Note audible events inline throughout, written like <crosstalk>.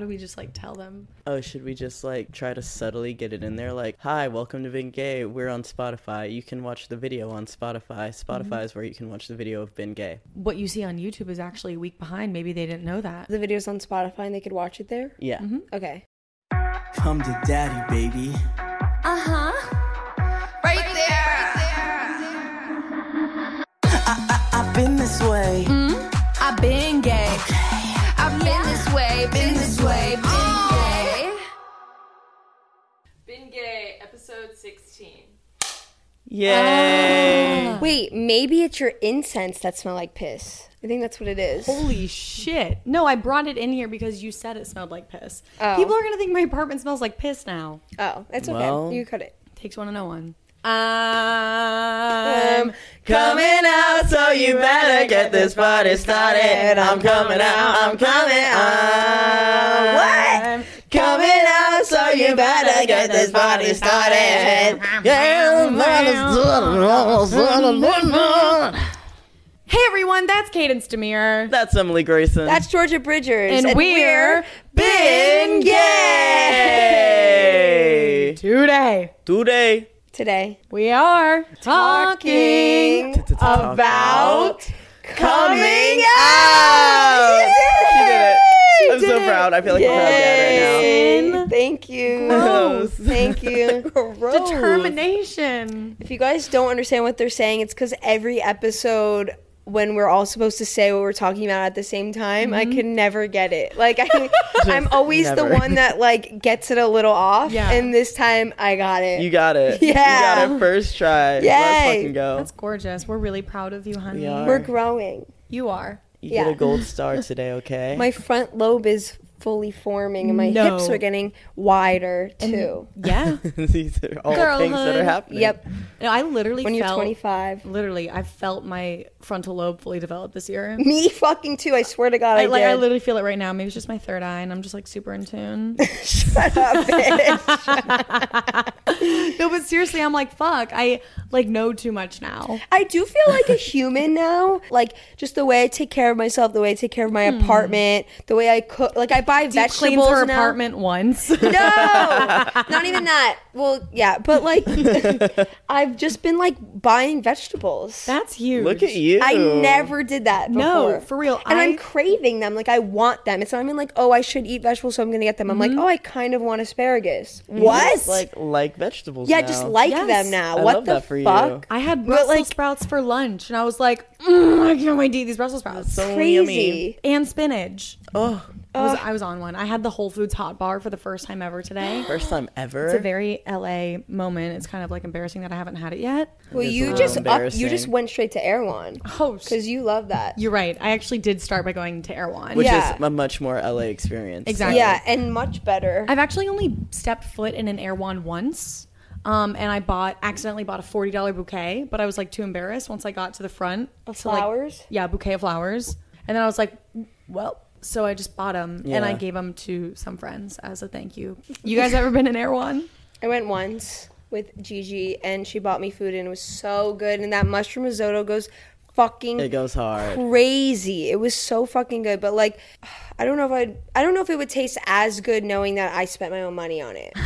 how do we just like tell them? Oh, should we just like try to subtly get it in there? Like, hi, welcome to Been Gay. We're on Spotify. You can watch the video on Spotify. Spotify Mm-hmm. is where you can watch the video of Been Gay. What you see on YouTube is actually a week behind. Maybe they didn't know that. The video's on Spotify and they could watch it there. Yeah. Mm-hmm. Okay. Come to daddy, baby. Uh huh. Right there. I've been this way. I've been gay. I've been this way, been this way, been gay. Been Gay, episode 16. Yay! Ah. Wait, maybe it's your incense that smell like piss. I think that's what it is. Holy shit. No, I brought it in here because you said it smelled like piss. Oh. People are going to think my apartment smells like piss now. Oh, it's okay. Well- you cut it. Takes one to know one. Um, Coming out, so you better get this party started. I'm coming out, I'm coming out. What? Coming out, so you better get this party started. <laughs> hey everyone, that's Kaydence De Mere. That's Emily Gracin. That's Georgia Bridgers. And we're Been Gay. Today, Today, today we are talking about coming out. She did it. I'm so proud. I feel like a proud dad in Thank you. Gross. <laughs> Thank you. <laughs> determination. If you guys don't understand what they're saying, it's because every episode when we're all supposed to say what we're talking about at the same time, I mm-hmm. can never get it. Like I, <laughs> I'm always the one that like gets it a little off, Yeah. and this time I got it. You got it. Yeah. You got it first try. Let's fucking go. That's gorgeous. We're really proud of you, honey. We are. we're growing. You are. You yeah. get a gold <laughs> star today, okay? My front lobe is fully forming, and my No. hips are getting wider too. Yeah. <laughs> These are all things that Girlhood. are happening. Yep. no, I literally When you're felt 25, literally I felt my frontal lobe fully developed this year. me fucking too. I swear to God, I, I, like I did. literally feel it right now. Maybe it's just my third eye, and I'm just like super in tune. <laughs> Shut up, <laughs> bitch. no, but seriously, I'm like, fuck. I like know too much now. I do feel like a human now. Like just the way I take care of myself, the way I take care of my hmm. apartment, the way I cook. Like I buy Deep vegetables cleans her now. apartment once. <laughs> No, not even that. Well, yeah, but like <laughs> I've just been like buying vegetables. That's huge. Look at you. I never did that before. No, for real. And I- I'm craving them. Like I want them. It's not even like, oh, I should eat vegetables, so I'm gonna get them. I'm like, oh, I kind of want asparagus. What? Just, like like vegetables. yeah, now. just like Yes. them now. I what love the that for you. fuck? I had But, Brussels like- sprouts for lunch, and I was like, mm, I can't wait to eat these Brussels sprouts. so Crazy. yummy. and spinach. Oh, I was, I was on one. I had the Whole Foods hot bar for the first time ever today. first time ever. It's a very LA moment. It's kind of like embarrassing that I haven't had it yet. Well, is a you just up, you just went straight to Erewhon Oh, because you love that. you're right. I actually did start by going to Erewhon. which Yeah. is a much more LA experience. Exactly. Yeah, and much better. I've actually only stepped foot in an Erewhon once. Um, and I bought accidentally bought a forty dollar bouquet, but I was like too embarrassed once I got to the front. Of to, like- flowers? yeah, bouquet of flowers. And then I was like, well, so I just bought them and I gave them to some friends as a thank you. You guys ever been in Erewhon? I went once with Gigi, and she bought me food, and it was so good. And that mushroom risotto goes fucking It goes hard. crazy. It was so fucking good. But like, I don't know if I, I don't know if it would taste as good knowing that I spent my own money on it. <laughs>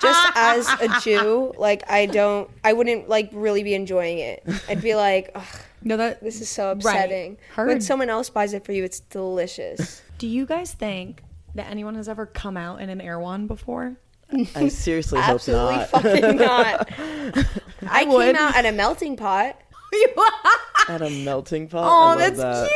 Just as a Jew, like I don't, I wouldn't like really be enjoying it. I'd be like, Ugh, No, that this is so upsetting. When someone else buys it for you, it's delicious. <laughs> Do you guys think that anyone has ever come out in an Erewhon before? I seriously hope Absolutely not. fucking <laughs> not. <laughs> I, would. came out at a melting pot. At a melting pot. Oh, I oh, love that's that.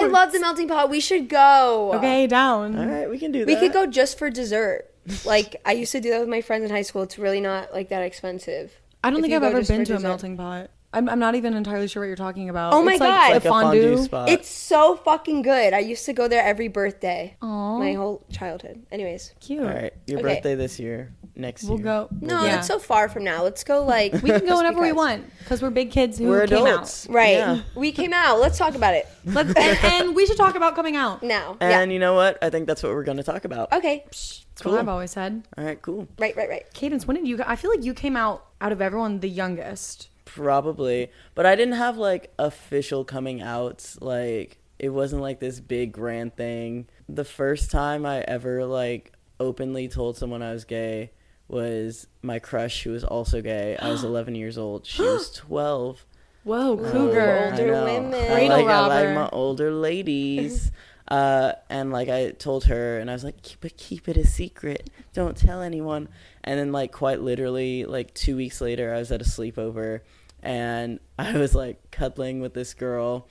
I love the melting pot. We should go. Okay, down. All right, we can do that. We could go just for dessert. Like I used to do that with my friends in high school. It's really not like that expensive. I don't If think I've ever been to a melting pot. I'm, I'm not even entirely sure what you're talking about. Oh my It's God. Like, like a fondue fondue. spot. It's so fucking good. I used to go there every birthday. Aw. My whole childhood. Anyways. Cute. All right, your Okay. birthday this year, next year. We'll year. go. No, Yeah. that's so far from now. Let's go like We can go just whenever we want because we're big kids who We're came adults, out. Right. Yeah. We came out. Let's talk about it. Let's, <laughs> and, and we should talk about coming out. Now. And you know what? I think that's what we're going to talk about. yeah. Okay. That's Cool. what I've always said. All right, cool. Right, right, right. Kaydence, when did you? I feel like you came out out of everyone the youngest. Probably, but I didn't have like official coming outs. Like it wasn't like this big grand thing. the first time I ever like openly told someone I was gay was my crush who was also gay. I was <gasps> 11 years old. <gasps> She was 12. Whoa, I cougar. older know. women. I Cradle like, I like my older ladies. <laughs> uh, and like I told her, and I was like, keep it, keep it a secret. Don't tell anyone. And then like quite literally, like two weeks later, I was at a sleepover, and <laughs> I was like cuddling with this girl,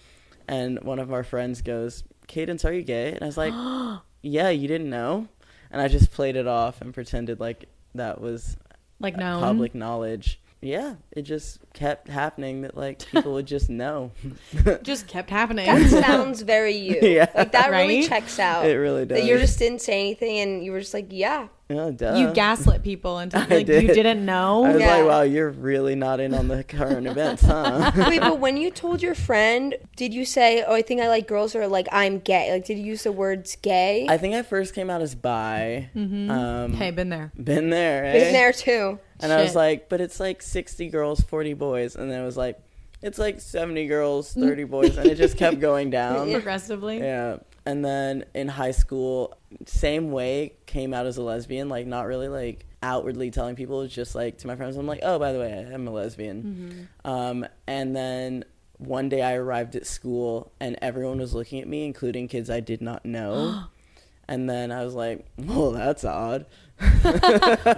and one of our friends goes, "Kaydence, are you gay?" And I was like, <gasps> "Yeah, you didn't know." And I just played it off and pretended like that was Like no. public knowledge. Yeah, it just kept happening that like people would just know. <laughs> Just kept happening. That <laughs> sounds very you. <laughs> Yeah. Like that really checks out. It really does. That you just didn't say anything and you were just like, yeah. Oh, duh. you gaslit people into I like you did. didn't know. I was Yeah. like, wow, you're really not in on the current events, huh? Wait, but when you told your friend, did you say, "Oh, I think I like girls," or like "I'm gay"? Like, did you use the words "gay"? I think I first came out as bi. Um, hey, been there. been there, eh? Been there too. And I was like, but it's like 60 girls, 40 boys. And then it was like, it's like 70 girls, <laughs> 30 boys. And it just kept going down. <laughs> Progressively. Yeah. And then in high school, same way, came out as a lesbian, like not really like outwardly telling people. It was just like to my friends, I'm like, oh, by the way, I'm a lesbian. Um, and then one day I arrived at school and everyone was looking at me, including kids I did not know. <gasps> <gasps> <gasps> and then I was like, <laughs> well, that's odd. <laughs>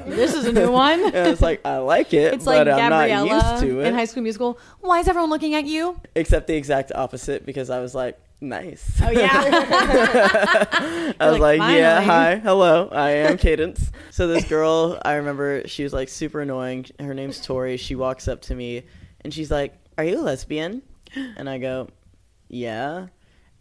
This is a new one. And I was like, I like it, It's like but I'm not Gabriella used to it. in High School Musical. Why is everyone looking at you? Except the exact opposite because I was like, nice. Oh yeah. <laughs> I was like, like, yeah, hi, hello, I am Kaydence. so this girl, I remember she was like super annoying. Her name's Tori. She walks up to me and she's like, Are you a lesbian? And I go, Yeah.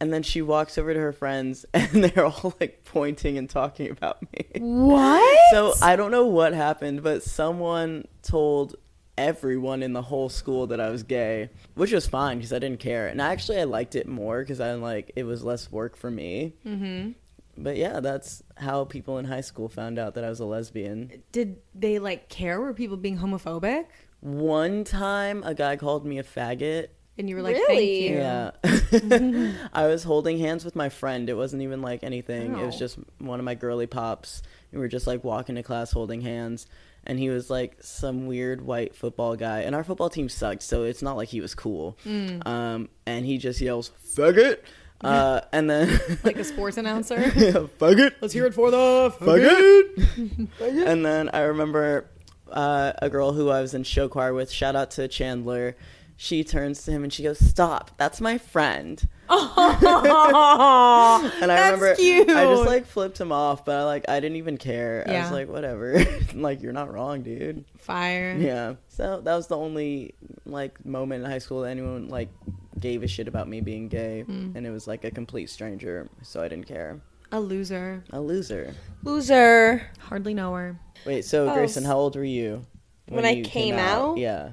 And then she walks over to her friends <laughs> and they're all like pointing and talking about me. what? So I don't know what happened, but someone told everyone in the whole school that I was gay, which was fine because I didn't care. And actually, I liked it more because I'm like it was less work for me. Mm-hmm. But yeah, that's how people in high school found out that I was a lesbian. Did they like care? Were people being homophobic? One time, a guy called me a faggot. And you were like, Really? thank you. Yeah. <laughs> <laughs> I was holding hands with my friend. It wasn't even like anything. It was just one of my girly pops. We were just like walking to class holding hands. And he was like some weird white football guy. And our football team sucked, so it's not like he was cool. Um, and he just yells, faggot. <laughs> Uh, and then, like a sports announcer. yeah, faggot. Let's hear it for the Faggot. and then I remember uh, a girl who I was in show choir with. Shout out to Chandler. She turns to him and she goes, "Stop! That's my friend." Oh, <laughs> and I That's remember cute. I just like flipped him off, but I like I didn't even care. I was like, whatever. <laughs> like you're not wrong, dude. Fire. Yeah. So that was the only like moment in high school that anyone like gave a shit about me being gay, Hmm. and it was like a complete stranger, so I didn't care. A loser. A loser. Loser. Hardly know her. Wait, so Oh, Gracin, how old were you When I you came out? Yeah.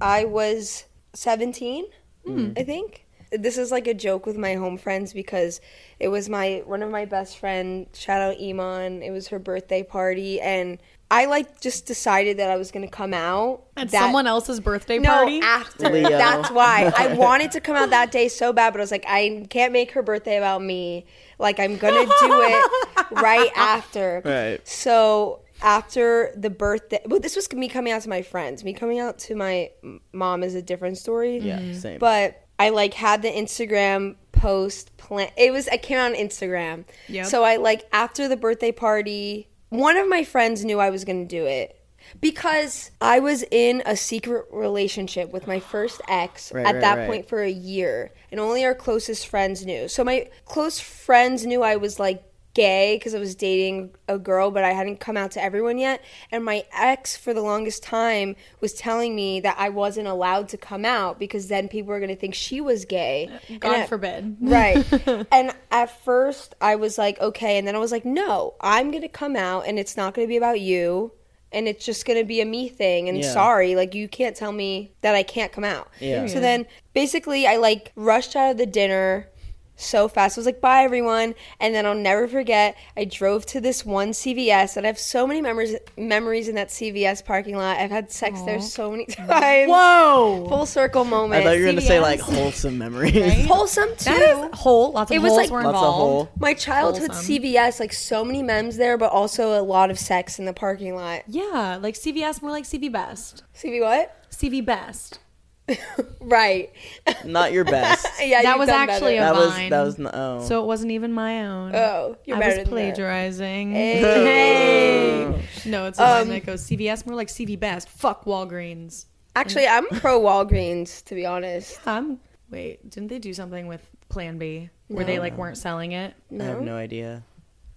I was 17, hmm. I think. This is like a joke with my home friends because it was my one of my best friend, shout out Iman. It was her birthday party and I like just decided that I was going to come out At that- someone else's birthday no, party. after. Leo. That's why. <laughs> I wanted to come out that day so bad, but I was like, I can't make her birthday about me. Like, I'm going to do it <laughs> right after. Right. So, after the birthday, well, this was me coming out to my friends. Me coming out to my mom is a different story. Yeah. Same. But I like had the Instagram post plan. It was I came out on Instagram. Yep. So I like after the birthday party, one of my friends knew I was going to do it because I was in a secret relationship with my first ex Right, at right, that right. point for a year, and only our closest friends knew. So my close friends knew I was like gay because I was dating a girl, but I hadn't come out to everyone yet. And my ex, for the longest time, was telling me that I wasn't allowed to come out because then people were going to think she was gay. Uh, and God at- forbid. <laughs> Right. <laughs> and at first, I was like, okay. And then I was like, no, I'm going to come out and it's not going to be about you. And it's just going to be a me thing. And Yeah. sorry, like, you can't tell me that I can't come out. Yeah. So then basically, I like rushed out of the dinner so fast. I was like, bye everyone. And then I'll never forget, I drove to this one CVS and I have so many memories memories in that CVS parking lot. I've had sex there so many <laughs> times. Whoa. Full circle moment. I thought you were gonna say like wholesome memories. <laughs> Wholesome too. That is whole. Lots of It was like- were Lots of involved. My childhood Wholesome. CVS, like so many memes there, but also a lot of sex in the parking lot. Yeah, like CVS, more like CV Best. CV what? CV Best. <laughs> Right. Not your best. <laughs> yeah, That was actually better. a that was Vine. that was n- oh. So it wasn't even my own. Oh, you're I better was than that. plagiarizing. Hey. <laughs> No, it's a line Um, that goes CVS, more like CV Best. Fuck Walgreens. Actually, I'm pro Walgreens, to be honest. Um, wait, didn't they do something with Plan B where they like weren't selling it? No. I have no idea.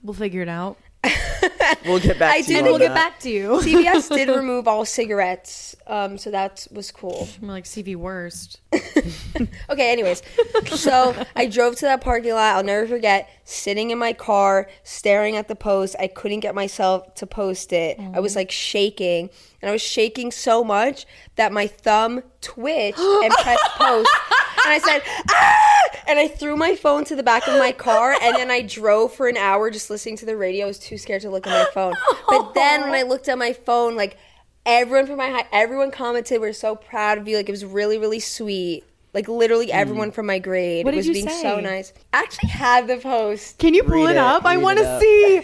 We'll figure it out. <laughs> We'll get back I to you. I did on We'll get back to you. <laughs> CVS did remove all cigarettes, um, so that was cool. <laughs> More like CV Worst. Okay, anyways, so I drove to that parking lot. I'll never forget sitting in my car, staring at the post. I couldn't get myself to post it. I was like shaking, and I was shaking so much that my thumb twitched and pressed post. And I said, ah! And I threw my phone to the back of my car, and then I drove for an hour just listening to the radio. I was too scared to look at my phone. But then when I <laughs> looked at my phone, like everyone from my high, everyone commented, "We're so proud of you." Like it was really, really sweet. Like literally everyone from my grade What did was you being say? so nice. I actually have the post. Can you pull Read it it, up? I read want it to up. see. wait.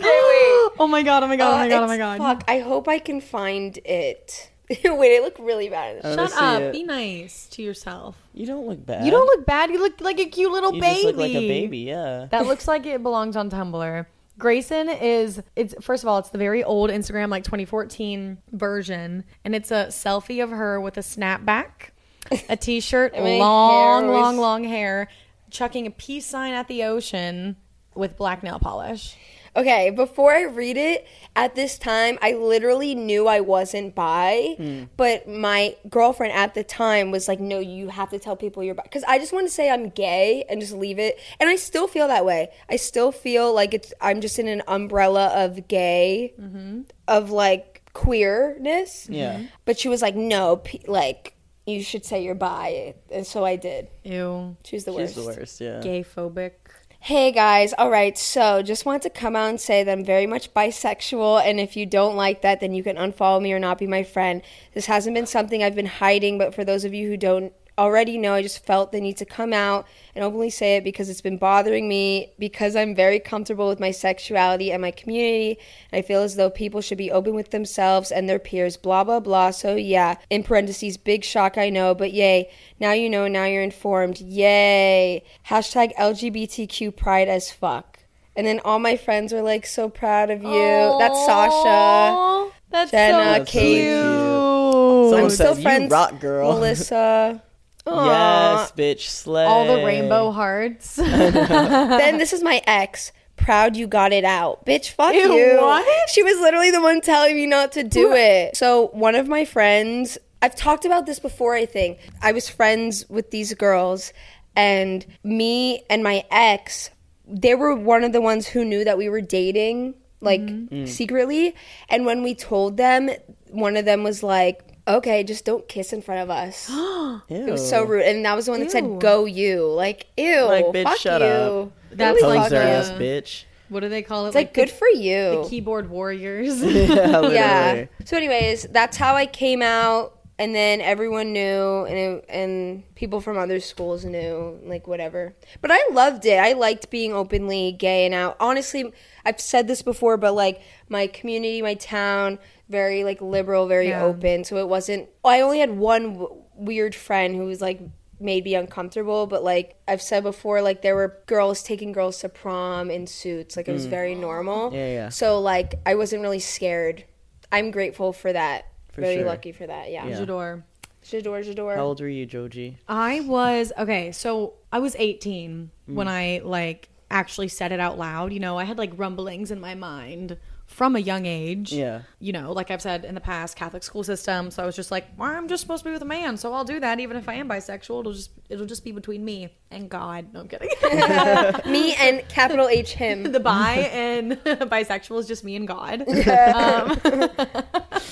<gasps> Oh my god! Oh my god! Oh my god! Oh my god! Fuck, I hope I can find it. <laughs> Wait, I look really bad. I wanna Shut up! it. Be nice to yourself. You don't look bad. You don't look bad. You look like a cute little You baby. just look like a baby. Yeah. That looks <laughs> like it belongs on Tumblr. Gracin is it's first of all, it's the very old Instagram like 2014 version and it's a selfie of her with a snapback, a t-shirt, <laughs> long hair was- long long hair, chucking a peace sign at the ocean with black nail polish. Okay, before I read it, at this time, I literally knew I wasn't bi, Hmm. but my girlfriend at the time was like, no, you have to tell people you're bi. Because I just want to say I'm gay and just leave it. And I still feel that way. I still feel like it's, I'm just in an umbrella of gay, of like queerness. Yeah. But she was like, no, pe- like, you should say you're bi. And so I did. Ew. She's the She's worst. She's the worst. Yeah. Gay phobic. Hey guys, all right, so just want to come out and say that I'm very much bisexual, and if you don't like that, then you can unfollow me or not be my friend. This hasn't been something I've been hiding, but for those of you who don't already know, I just felt the need to come out and openly say it because it's been bothering me, because I'm very comfortable with my sexuality and my community, and I feel as though people should be open with themselves and their peers, blah, blah, blah. So, yeah, in parentheses, big shock, I know, but yay, now you know, now you're informed. Yay. Hashtag LGBTQ pride as fuck. And then all my friends were like, so proud of you. That's Sasha. That's Jenna, so That's Kate. cute. Someone I'm still said, "You friends. rock, girl." Melissa. <laughs> Yes, bitch, slay. All the rainbow hearts. <laughs> then this is my ex. Proud you got it out. Bitch, fuck Ew, you. what? She was literally the one telling me not to do it. So one of my friends, I've talked about this before, I think. I was friends with these girls, and me and my ex, they were one of the ones who knew that we were dating, like Mm-hmm. secretly. And when we told them, one of them was like, Okay, just don't kiss in front of us. <gasps> It was so rude, and that was the one that Ew. said "Go you." Like, ew, Like, bitch, fuck shut you. up. That's Really like fuck Poser you. ass bitch. what do they call it? It's like, good the, for you. the keyboard warriors. <laughs> Yeah, <laughs> literally. yeah. So, anyways, that's how I came out, and then everyone knew, and it, and people from other schools knew, like whatever. But I loved it. I liked being openly gay and out. Honestly, I've said this before, but like my community, my town, very like liberal, very Yeah. open. So it wasn't. I only had one w- weird friend who was like made me uncomfortable but like i've said before like there were girls taking girls to prom in suits like it was very normal Mm. Yeah, yeah. so like i wasn't really scared i'm grateful for that For very sure. lucky for that yeah, Yeah. Jador. Jador, Jador. How old were you, Joji? I was okay, so I was 18 when I like actually said it out loud. You know, I had like rumblings in my mind from a young age. Yeah. You know, like I've said in the past, Catholic school system. So I was just like, well, I'm just supposed to be with a man, so I'll do that. Even if I am bisexual, it'll just it'll just be between me and God. No, I'm kidding. <laughs> me and capital h him <laughs> the bi and <laughs> bisexual is just me and God.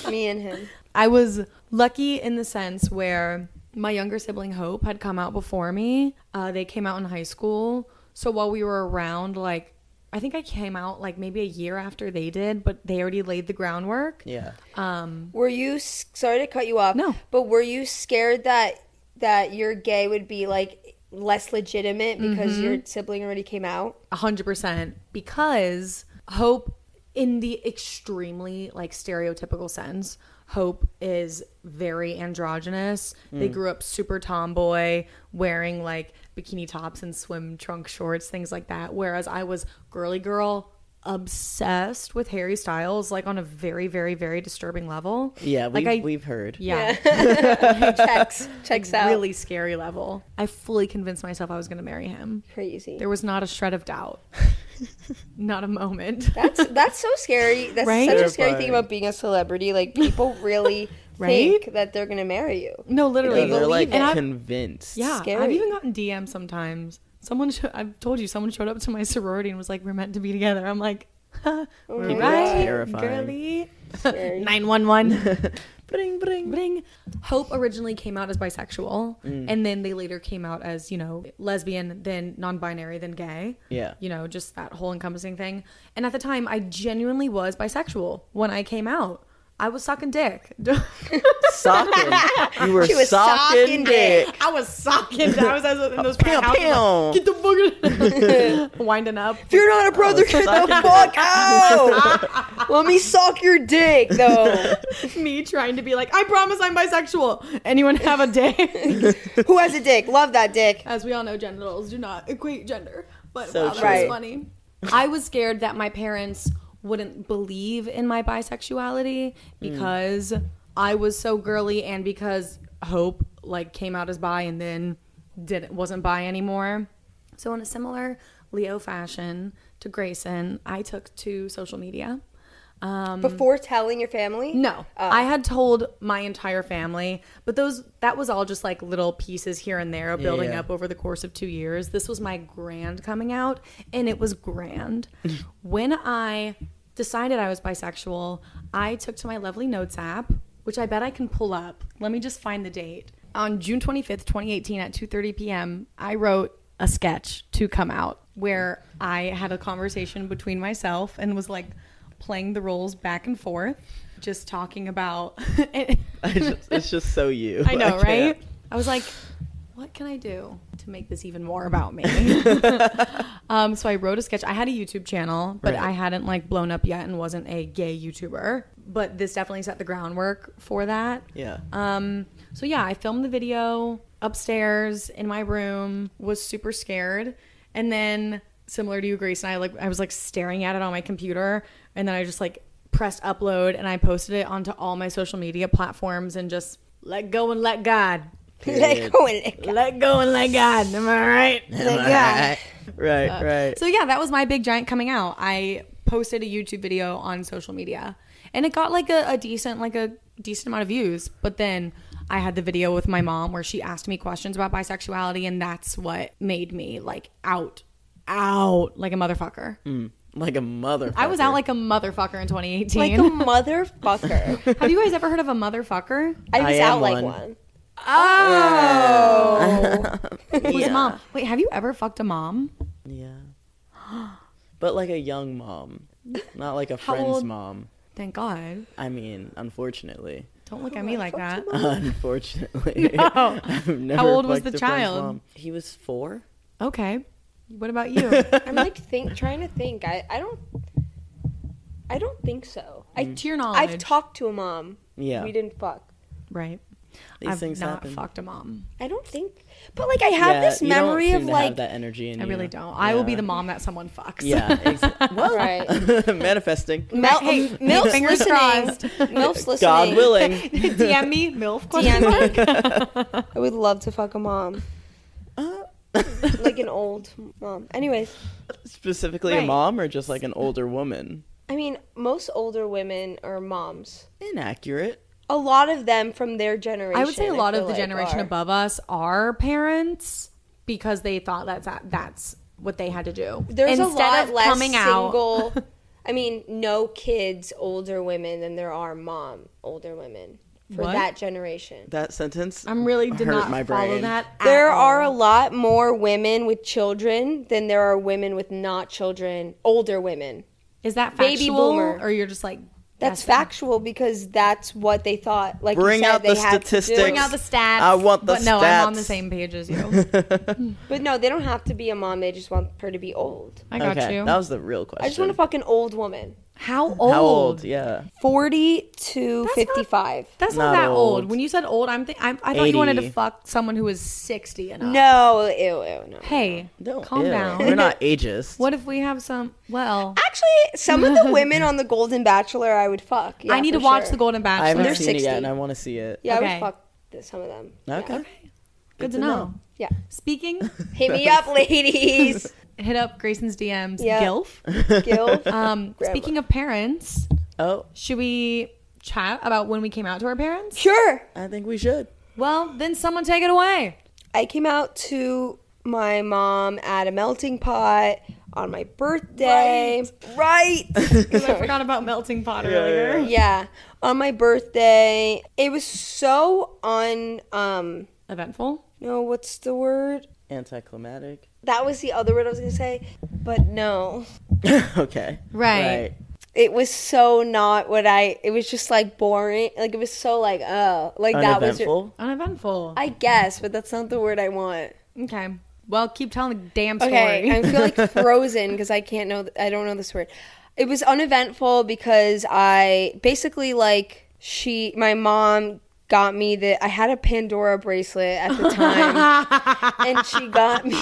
me and him I was lucky in the sense where my younger sibling Hope had come out before me. Uh, they came out in high school. So while we were around, like, I think I came out like maybe a year after they did, but they already laid the groundwork. Yeah. Um, were you sorry to cut you off? No. But were you scared that that your gay would be like less legitimate because mm-hmm. your sibling already came out? A hundred percent because hope in the extremely like stereotypical sense hope is very androgynous. They mm. grew up super tomboy wearing like bikini tops and swim trunk shorts things like that. Whereas i was girly girl obsessed with harry styles like on a very very very disturbing level Yeah, we've, like I, we've heard. yeah, <laughs> Checks checks out. really scary level i fully convinced myself i was going to marry him crazy. there was not a shred of doubt <laughs> not a moment That's that's so scary. That's Right? such a scary thing about being a celebrity. Like people really <laughs> Right? think that they're gonna marry you. No, literally. Yeah, they're like and I've, convinced. yeah, I've even gotten DMs sometimes. Someone, sh- I've told you, someone showed up to my sorority and was like, "We're meant to be together." I'm like, <laughs> huh, my right, terrifying. girly. <laughs> Nine one one. <laughs> Bring, bring. Bring. Hope originally came out as bisexual, Mm. and then they later came out as you know lesbian, then non-binary, then gay. Yeah. you know, just that whole encompassing thing. And at the time, I genuinely was bisexual when I came out. I was sucking dick. <laughs> Socking. You were She was socking socking dick. I was socking. I was in those Pew, frat like. Get the fuck <laughs> winding up. If you're not a brother, get the fuck out. <laughs> Let me suck your dick, though. me trying to be like, I promise I'm bisexual. Anyone have a dick? Who has a dick? Love that dick. As we all know, genitals do not equate gender. But So wow, that true. Was funny. I was scared that my parents wouldn't believe in my bisexuality hmm. because I was so girly and because Hope like came out as bi and then didn't wasn't bi anymore. So in a similar Leo fashion to Gracin, I took to social media. Um, Before telling your family? No, oh. I had told my entire family, but those that was all just like little pieces here and there building yeah. up over the course of two years. This was my grand coming out, and it was grand. <laughs> when I decided I was bisexual, I took to my lovely notes app, which I bet I can pull up. Let me just find the date. On June twenty fifth, twenty eighteen, at two thirty p.m., I wrote a sketch to come out where I had a conversation between myself and was like playing the roles back and forth, just talking about. <laughs> <laughs> I just, it's just so you. I know, can't. right? I was like, what can I do to make this even more about me? <laughs> um, so I wrote a sketch. I had a YouTube channel, but Right. I hadn't like blown up yet and wasn't a gay YouTuber. But this definitely set the groundwork for that. Yeah. Um, so yeah, I filmed the video upstairs in my room, was super scared. And then similar to you, Grace, and I like I was like staring at it on my computer and then I just like pressed upload and I posted it onto all my social media platforms and just let go and let God. Let go and let go. Let go and let God. Am I right? Let go. right, uh, right. So yeah, that was my big giant coming out. I posted a YouTube video on social media, and it got like a, a decent like a decent amount of views. But then I had the video with my mom where she asked me questions about bisexuality, and that's what made me like out, out like a motherfucker. Hmm, like a mother. I was out like a motherfucker in 2018. Like a motherfucker. <laughs> Have you guys ever heard of a motherfucker? I was I am out like one. One. Oh, who's <laughs> Yeah. mom? Wait, have you ever fucked a mom? Yeah. But like a young mom, not like a friend's old? mom. Thank God. I mean, unfortunately. Don't look at me like that. Unfortunately. No. I've never How old was the child? <laughs> <laughs> He was four. Okay. What about you? I'm like think trying to think. I, I don't I don't think so. I mm. to your knowledge. I've talked to a mom. Yeah. We didn't fuck. Right. These I've things not happen. fucked a mom. I don't think but like I have Yeah, this you don't memory seem of to like have that energy in I you. really don't. I will be the mom that someone fucks. Yeah. <laughs> Ex- <laughs> well, right. <laughs> manifesting. Mel- Hey, MILF's fingers listening. crossed. MILF's listening. God willing. DM me, MILF question DM mark. me. I would love to fuck a mom. Uh. like an old mom. Anyways, Specifically a mom or just like an older woman? I mean, most older women are moms. Inaccurate. A lot of them from their generation. I would say a lot of the like, generation are. above us are parents because they thought that's that's what they had to do. There's a lot of less coming out. single. <laughs> I mean, no kids older women than there are mom older women. for What? that generation. That sentence. I'm really did hurt not my follow brain. that. at There all. are a lot more women with children than there are women with not children, older women. Is that baby factual, boomer. or you're just like That's guessing? factual because that's what they thought. Like you Bring said, out they the had to do. statistics. Bring out the stats. I want the but no, I'm on the same page as you. <laughs> But no, they don't have to be a mom. They just want her to be old. I got okay, you. that was the real question. I just want a fucking old woman. How old? How old? Yeah. 40 to That's 55. That's not, Not that old. old. When you said old, I'm think I, I thought you wanted to fuck someone who was 60 and up. No, ew, ew, no. Hey, Don't, calm ew. down. We're not <laughs> ageist. What if we have some? Well, Actually, some of the <laughs> women on The Golden Bachelor I would fuck. Yeah, I need for to watch sure. The Golden Bachelor. I Bachelor. haven't They're seen 60. it yet, and I want to see it. Yeah, I would fuck some of them. Okay. Good to to know. know. Yeah. Speaking, Hit me <laughs> up, ladies. Hit up Gracin's DMs. Yeah. Gilf. <laughs> Gil. Um, Grandma. speaking of parents, Oh, should we chat about when we came out to our parents? Sure. I think we should. Well, then someone take it away. I came out to my mom at a melting pot on my birthday. Right. <laughs> Because I forgot about melting pot earlier. yeah. On my birthday. It was so un um Eventful. no, what's the word? Anticlimactic. That was the other word I was gonna say. But no. <laughs> okay. Right. Right. It was so not what I it was just like boring. Like it was so like oh like that was your, Uneventful. Uneventful. I guess, but that's not the word I want. okay. Well, keep telling the damn story. Okay, I feel like <laughs> frozen because I can't know. I don't know this word. It was uneventful because I basically like she, my mom got me that I had a Pandora bracelet at the time, and she got me.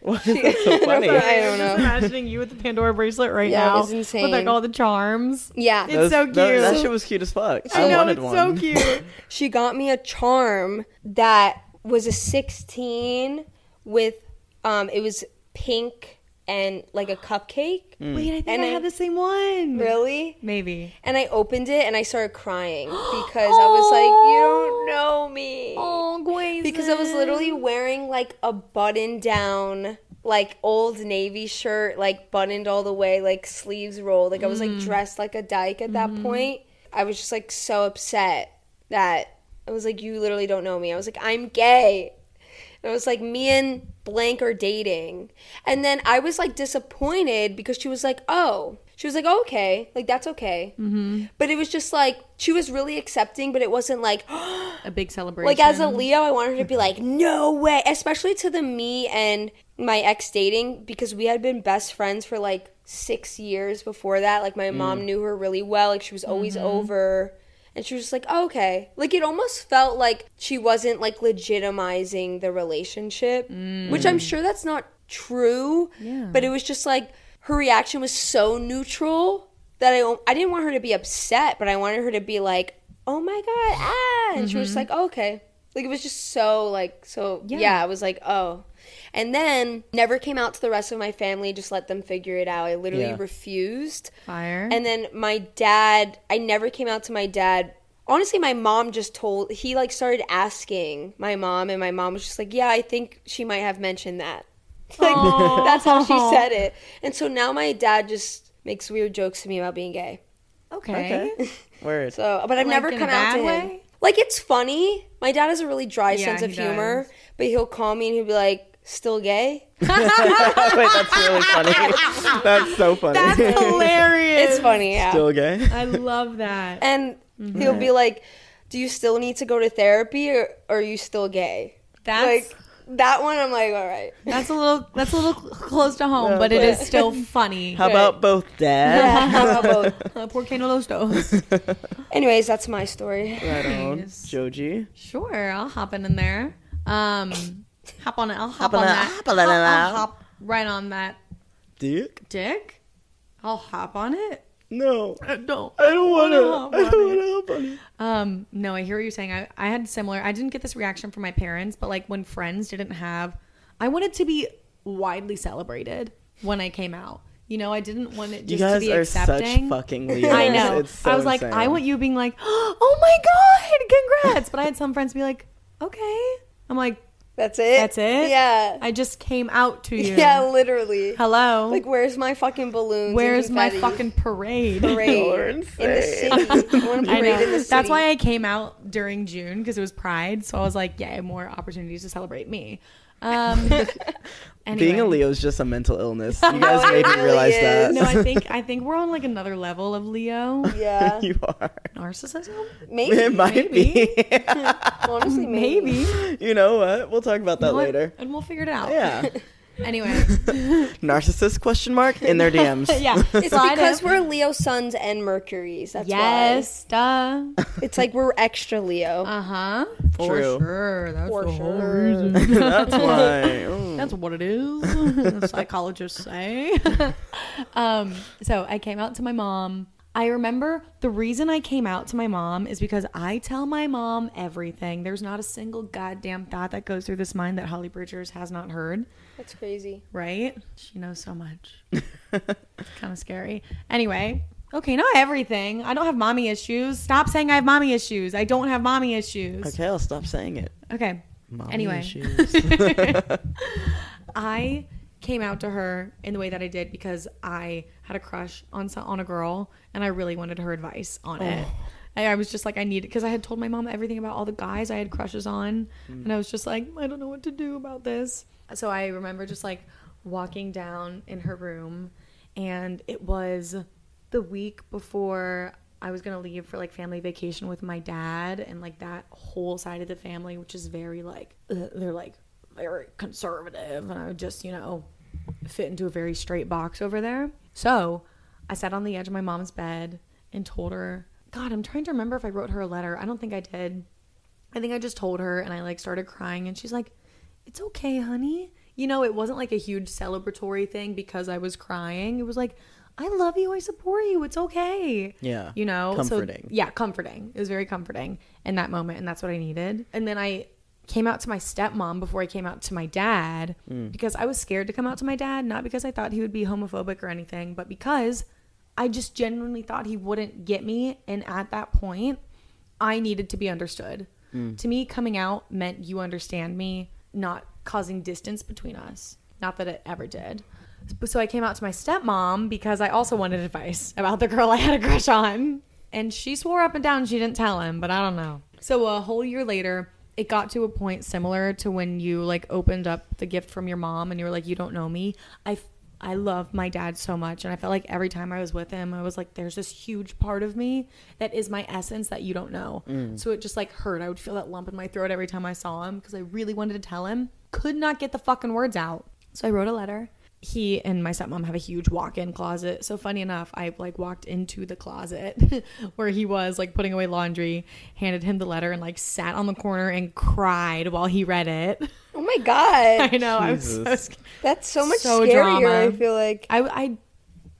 Why is that so <laughs> funny? I don't know. imagining you with the Pandora bracelet right Yeah, it now. was insane. With like all the charms. Yeah, It's so That- that- That, cute. shit was cute as fuck. I I, know, wanted it's one. so cute. <laughs> she got me a charm that was a 16 with um it was pink and like a cupcake. Hmm. Wait, I think And I I- had the same one. really? Maybe. and i opened it and i started crying <gasps> because i was like you don't know me. Oh, Gwayson. because i was literally wearing like a button down like old navy shirt like buttoned all the way like sleeves rolled. Like i was like mm. dressed like a dyke at that mm-hmm. point. I was just like so upset that i was like you literally don't know me. I was like i'm gay and I was like, me and blank are dating. And then I was like disappointed because she was like, oh, she was like, oh, okay, like that's okay. Mm-hmm. But it was just like, she was really accepting, but it wasn't like, <gasps> a big celebration. like as a Leo, I wanted her to be like, no way, especially to the me and my ex dating because we had been best friends for like six years before that. Like my mom knew her really well. Like she was always over. And she was just like, oh, okay. Like it almost felt like she wasn't like legitimizing the relationship, which I'm sure that's not true. Yeah. But it was just like her reaction was so neutral that I I didn't want her to be upset, but I wanted her to be like, "Oh my god, ah!" And she was just like, oh, "Okay." Like it was just so like so yeah. Yeah. I was like, "Oh." And then never came out to the rest of my family, just let them figure it out. I literally Yeah. refused. Fire. And then my dad, I never came out to my dad. Honestly, my mom just told he like started asking my mom, and my mom was just like, "Yeah, I think she might have mentioned that." <laughs> Like that's how she said <laughs> it. And so now my dad just makes weird jokes to me about being gay. okay. Okay. <laughs> Word. So, but I've Like never come out bad to him. Like it's funny. My dad has a really dry Yeah, sense of humor, does. but he'll call me and he'll be like, "Still gay?" <laughs> Wait, that's really funny. <laughs> that's so funny. That's hilarious. It's funny, yeah. Still gay? I love that. and Mm-hmm. he'll be like, "Do you still need to go to therapy, or, or are you still gay?" That's like that one. I'm like, all right. that's a little that's a little close to home, but it is still funny. <laughs> How about both, Dad? How about both? Uh, por que no los dos? Anyways, that's my story. Right on. Joji. Sure, I'll hop in in there. Um, hop on it. I'll hop, Hop on on that. hop on I'll, I'll now. hop right on that Dick? dick. I'll hop on it. No. Uh, No, I don't want to. I on don't want to hop on it. Um, no, I hear what you're saying. I, I had similar. I didn't get this reaction from my parents, but like when friends didn't have, I wanted to be widely celebrated when I came out. You know, I didn't want it You just to guys be are accepting. such fucking Leos. <laughs> I know. It's so I was like, insane. I want you being like, <gasps> oh my god, congrats. but I had some friends be like, okay. I'm like, That's it. That's it? Yeah. I just came out to you. yeah, literally. Hello. Like, where's my fucking balloons? and Where's my fucking parade? parade <laughs> You're in the insane. city? <laughs> I want to I know. in the city. That's why I came out during June because it was Pride. So I was like, yeah, more opportunities to celebrate me. Um, anyway. <laughs> Being a Leo is just a mental illness. <laughs> You guys made me realize is. that. No, I think I think we're on like another level of Leo <laughs> Yeah, you are. narcissism. maybe. It might be. Honestly, maybe. Maybe you know what? We'll talk about that What? later. and we'll figure it out. Yeah. Anyway, <laughs> Narcissist question mark in their DMs. <laughs> yeah, <laughs> It's because we're Leo suns and Mercuries. That's yes, duh. why. It's like we're extra Leo. Uh huh. For True. sure. That's For the whole reason. That's why. Oh. That's what it is. Psychologists say. um, so I came out to my mom. I remember the reason I came out to my mom is because I tell my mom everything. There's not a single goddamn thought that goes through this mind that Holly Bridgers has not heard, That's crazy. right? She knows so much. <laughs> it's kind of scary. Anyway, okay, not everything. I don't have mommy issues. Stop saying I have mommy issues. I don't have mommy issues. Okay, I'll stop saying it. Okay. Mommy anyway, issues. <laughs> I came out to her in the way that I did because I had a crush on on a girl and I really wanted her advice on it. Oh. I, I was just like I needed because I had told my mom everything about all the guys I had crushes on, and I was just like I don't know what to do about this. So I remember just like walking down in her room, and it was the week before I was gonna leave for like family vacation with my dad and like that whole side of the family, which is very like they're like very conservative, and I would just you know fit into a very straight box over there. So I sat on the edge of my mom's bed and told her, God, I'm trying to remember if I wrote her a letter. I don't think I did. I think I just told her and I like started crying and she's like, It's okay, honey. You know, it wasn't like a huge celebratory thing because I was crying. It was like, I love you, I support you, it's okay. Yeah. You know? Comforting. So, yeah, comforting. It was very comforting in that moment, and that's what I needed. And then I came out to my stepmom before I came out to my dad mm. because I was scared to come out to my dad, not because I thought he would be homophobic or anything, but because I just genuinely thought he wouldn't get me. And at that point, I needed to be understood. Mm. To me, coming out meant you understand me, not causing distance between us. Not that it ever did. So I came out to my stepmom because I also wanted advice about the girl I had a crush on. And she swore up and down she didn't tell him, but I don't know. So a whole year later, it got to a point similar to when you like opened up the gift from your mom and you were like, you don't know me. I I love my dad so much and I felt like every time I was with him I was like there's this huge part of me that is my essence that you don't know. Mm. So it just like hurt. I would feel that lump in my throat every time I saw him because I really wanted to tell him. Could not get the fucking words out. So I wrote a letter. He and my stepmom have a huge walk-in closet. So funny enough, I like walked into the closet <laughs> where he was like putting away laundry, handed him the letter and like sat on the corner and cried while he read it. Oh my god, <laughs> I know. I was so Jesus. that's so much So scarier. drama. I feel like. I, I,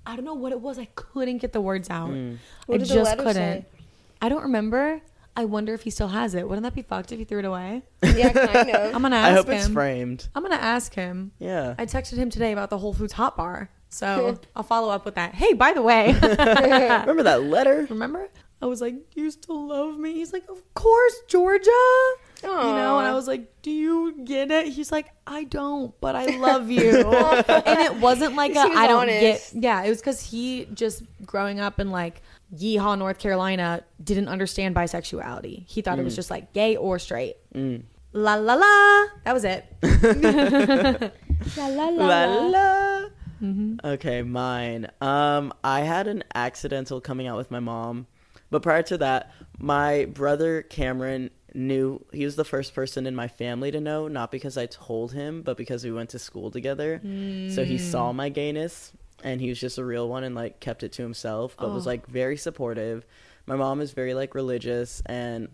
I don't know what it was. I couldn't get the words out. Mm. What I did the just letter couldn't. say? I don't remember. I wonder if he still has it. Wouldn't that be fucked if he threw it away? Yeah, kind of. <laughs> I'm gonna I ask hope him. it's framed. I'm gonna ask him. Yeah. I texted him today about the Whole Foods hot bar, so <laughs> I'll follow up with that. Hey, by the way, <laughs> Remember that letter? remember? I was like, "Do you still love me?" He's like, "Of course, Georgia." You know, and I was like, "Do you get it?" He's like, "I don't, but I love you." and it wasn't like He a was I don't honest. get. Yeah, it was because he just growing up and like Yeehaw, North Carolina, didn't understand bisexuality. He thought it was just like gay or straight. La la la. That was it. <laughs> la la la. La la. Mm-hmm. Okay, mine. Um, I had an accidental coming out with my mom, but prior to that, my brother Cameron knew he was the first person in my family to know, not because I told him, but because we went to school together. So he saw Mm. my gayness, and he was just a real one and like kept it to himself, but Oh. was like very supportive. My mom is very like religious and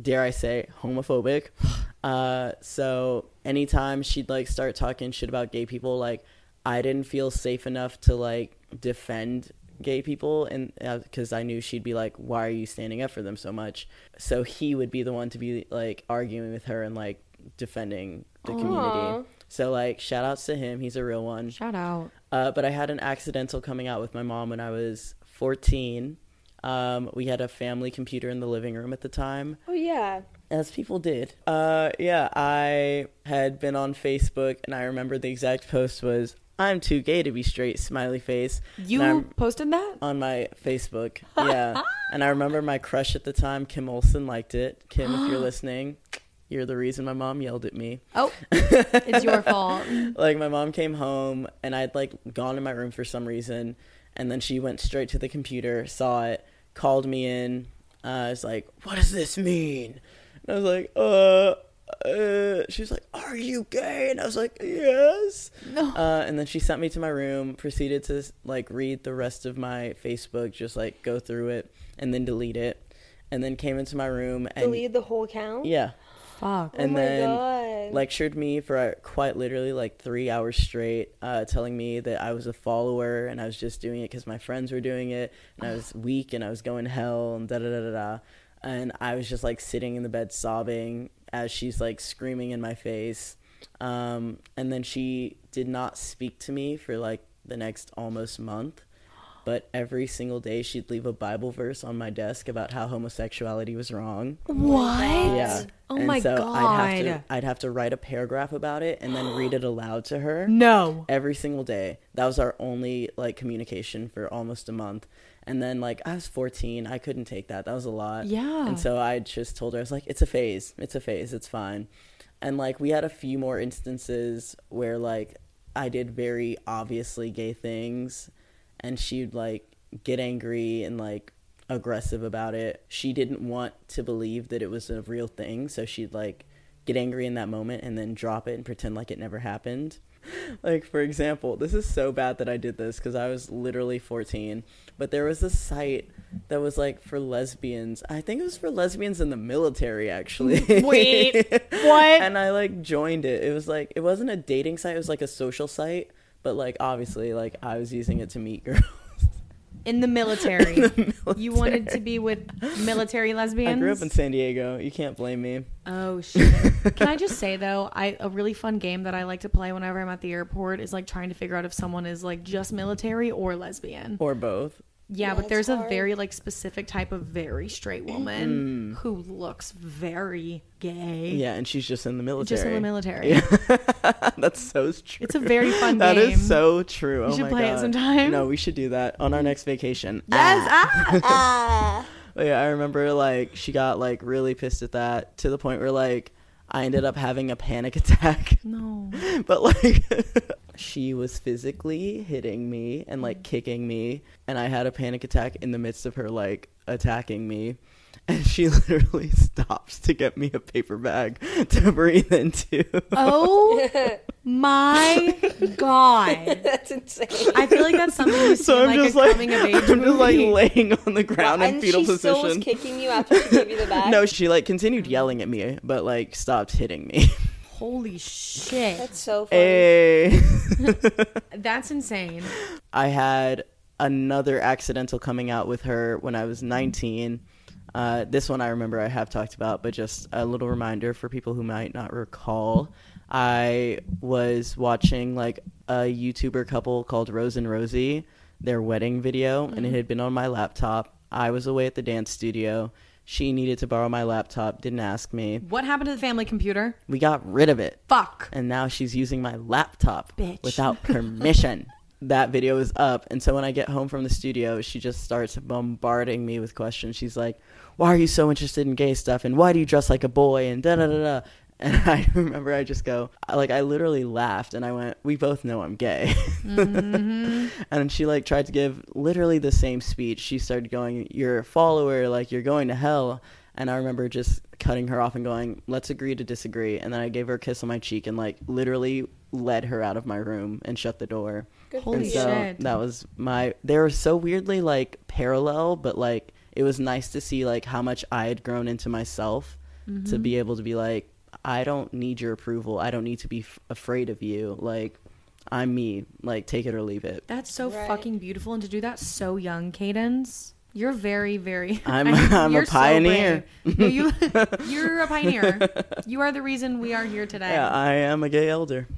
dare I say, homophobic. <sighs> Uh, so anytime she'd like start talking shit about gay people, like I didn't feel safe enough to like defend gay people, and because I knew she'd be like, "Why are you standing up for them so much?" So he would be the one to be like arguing with her and like defending the Aw. community. So like, shout outs to him. He's a real one. Shout out. Uh, but I had an accidental coming out with my mom when I was 14. Um, we had a family computer in the living room at the time, Oh yeah. as people did. Uh, yeah, I had been on Facebook, and I remember the exact post was, "I'm too gay to be straight." Smiley face. You posted that? on my Facebook. <laughs> Yeah. and I remember my crush at the time, Kim Olson, liked it. Kim, if you're <gasps> listening, you're the reason my mom yelled at me. Oh, <laughs> it's your fault. Like my mom came home and I'd like gone in my room for some reason, and then she went straight to the computer, saw it, called me in. Uh, I was like, "What does this mean?" And I was like, "Uh." Uh, she was like, "Are you gay?" And I was like, "Yes." No. Uh, and then she sent me to my room. Proceeded to like read the rest of my Facebook, just like go through it and then delete it, and then came into my room and Deleted the whole account. yeah, Fuck. and oh then god. lectured me for uh, quite literally like three hours straight, uh, telling me that I was a follower and I was just doing it because my friends were doing it, and I was <sighs> weak and I was going to hell and da da da da da. And I was just like sitting in the bed sobbing as she's like screaming in my face. Um, and then she did not speak to me for like the next almost month. But every single day she'd leave a Bible verse on my desk about how homosexuality was wrong. what? Yeah. Oh And my so god. I'd have to I'd have to write a paragraph about it and then read it aloud to her no. every single day. That was our only like communication for almost a month. And then like I was 14, I couldn't take that. That was a lot. Yeah. And so I just told her I was like it's a phase. It's a phase. It's fine. And like we had a few more instances where like I did very obviously gay things and she'd like get angry and like aggressive about it. She didn't want to believe that it was a real thing, so she'd like get angry in that moment and then drop it and pretend like it never happened. <laughs> Like for example, this is so bad that I did this cuz I was literally 14, but there was a site that was like for lesbians. I think it was for lesbians in the military actually. <laughs> Wait, <laughs> what? and I like joined it. It was like it wasn't a dating site, it was like a social site, but like obviously like I was using it to meet girls. <laughs> In the military. <laughs> You wanted to be with military lesbians? <laughs> I grew up in San Diego. You can't blame me. Oh shit. Can I just say though, I a really fun game that I like to play whenever I'm at the airport is like trying to figure out if someone is like just military or lesbian. Or both. Yeah, Yeah, but there's a very like specific type of very straight woman who looks very gay. Yeah, and she's just in the military. Just in the military. Yeah. <laughs> That's so true. It's a very fun <laughs> That game. is so true. oh should play it sometime. No, we should do that on our next vacation. Yes. Ah. Ah. <laughs> But yeah, I remember like she got like really pissed at that to the point where like I ended up having a panic <laughs> attack. No. <laughs> but like <laughs> she was physically hitting me and like mm. kicking me and i had a panic attack in the midst of her like attacking me <laughs> and she <laughs> literally stops to get me a paper bag to breathe into Oh <laughs> my god. That's insane. I feel like that's something you see so i'm like just a like coming of age i'm just like laying on the ground in and fetal she still was kicking you after she gave you the bag. no she like continued yelling at me but like stopped hitting me Holy shit. That's so funny. hey eh. That's insane. I had another accidental coming out with her when I was 19. Uh, this one I remember I have talked about, but just a little reminder for people who might not recall. I was watching like a YouTuber couple called Rose and Rosie, their wedding video, and it had been on my laptop. I was away at the dance studio. She needed to borrow my laptop, didn't ask me. What happened to the family computer? We got rid of it Fuck. and now she's using my laptop Bitch. without permission. That video is up, and so when I get home from the studio, she just starts bombarding me with questions. She's like, "Why are you so interested in gay stuff? And why do you dress like a boy?" And da da da da. <laughs> And I <laughs> remember I just go, like, I literally laughed and I went, We both know I'm gay. Mm-hmm. <laughs> and she, like, tried to give literally the same speech. She started going, You're a follower, like, you're going to hell. And I remember just cutting her off and going, Let's agree to disagree. And then I gave her a kiss on my cheek and, like, literally led her out of my room and shut the door. Good Holy and for you. so shit. that was my, they were so weirdly, like, parallel, but, like, it was nice to see, like, how much I had grown into myself Mm-hmm. to be able to be like, I don't need your approval. I don't need to be f- afraid of you. Like, I'm me. Like, take it or leave it. That's so Right. fucking beautiful, and to do that so young, Kaydence. You're very, very. <laughs> I'm- <laughs> I mean, I'm a you're so pioneer. brave. No, you, <laughs> you're a pioneer. You are the reason we are here today. Yeah, I am a gay elder.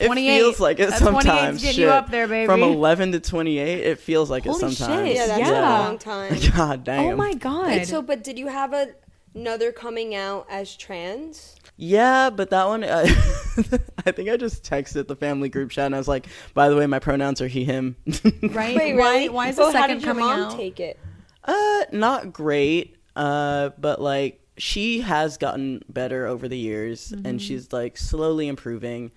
It 28. feels like it That 28 's sometimes. getting you shit. up there, baby. From 11 to 28, it feels like Holy it sometimes. shit. Yeah, that's Yeah. a long time. <laughs> God damn. Oh my god. Wait, so but did you have a, another coming out as trans? Yeah, but that one, uh, <laughs> I think I just texted the family group chat and I was like, by the way, my pronouns are he, him. <laughs> right? Wait, why? really? Why is the second coming mom out? take it? Uh, not great. Uh, but like she has gotten better over the years, Mm-hmm. and she's like slowly improving.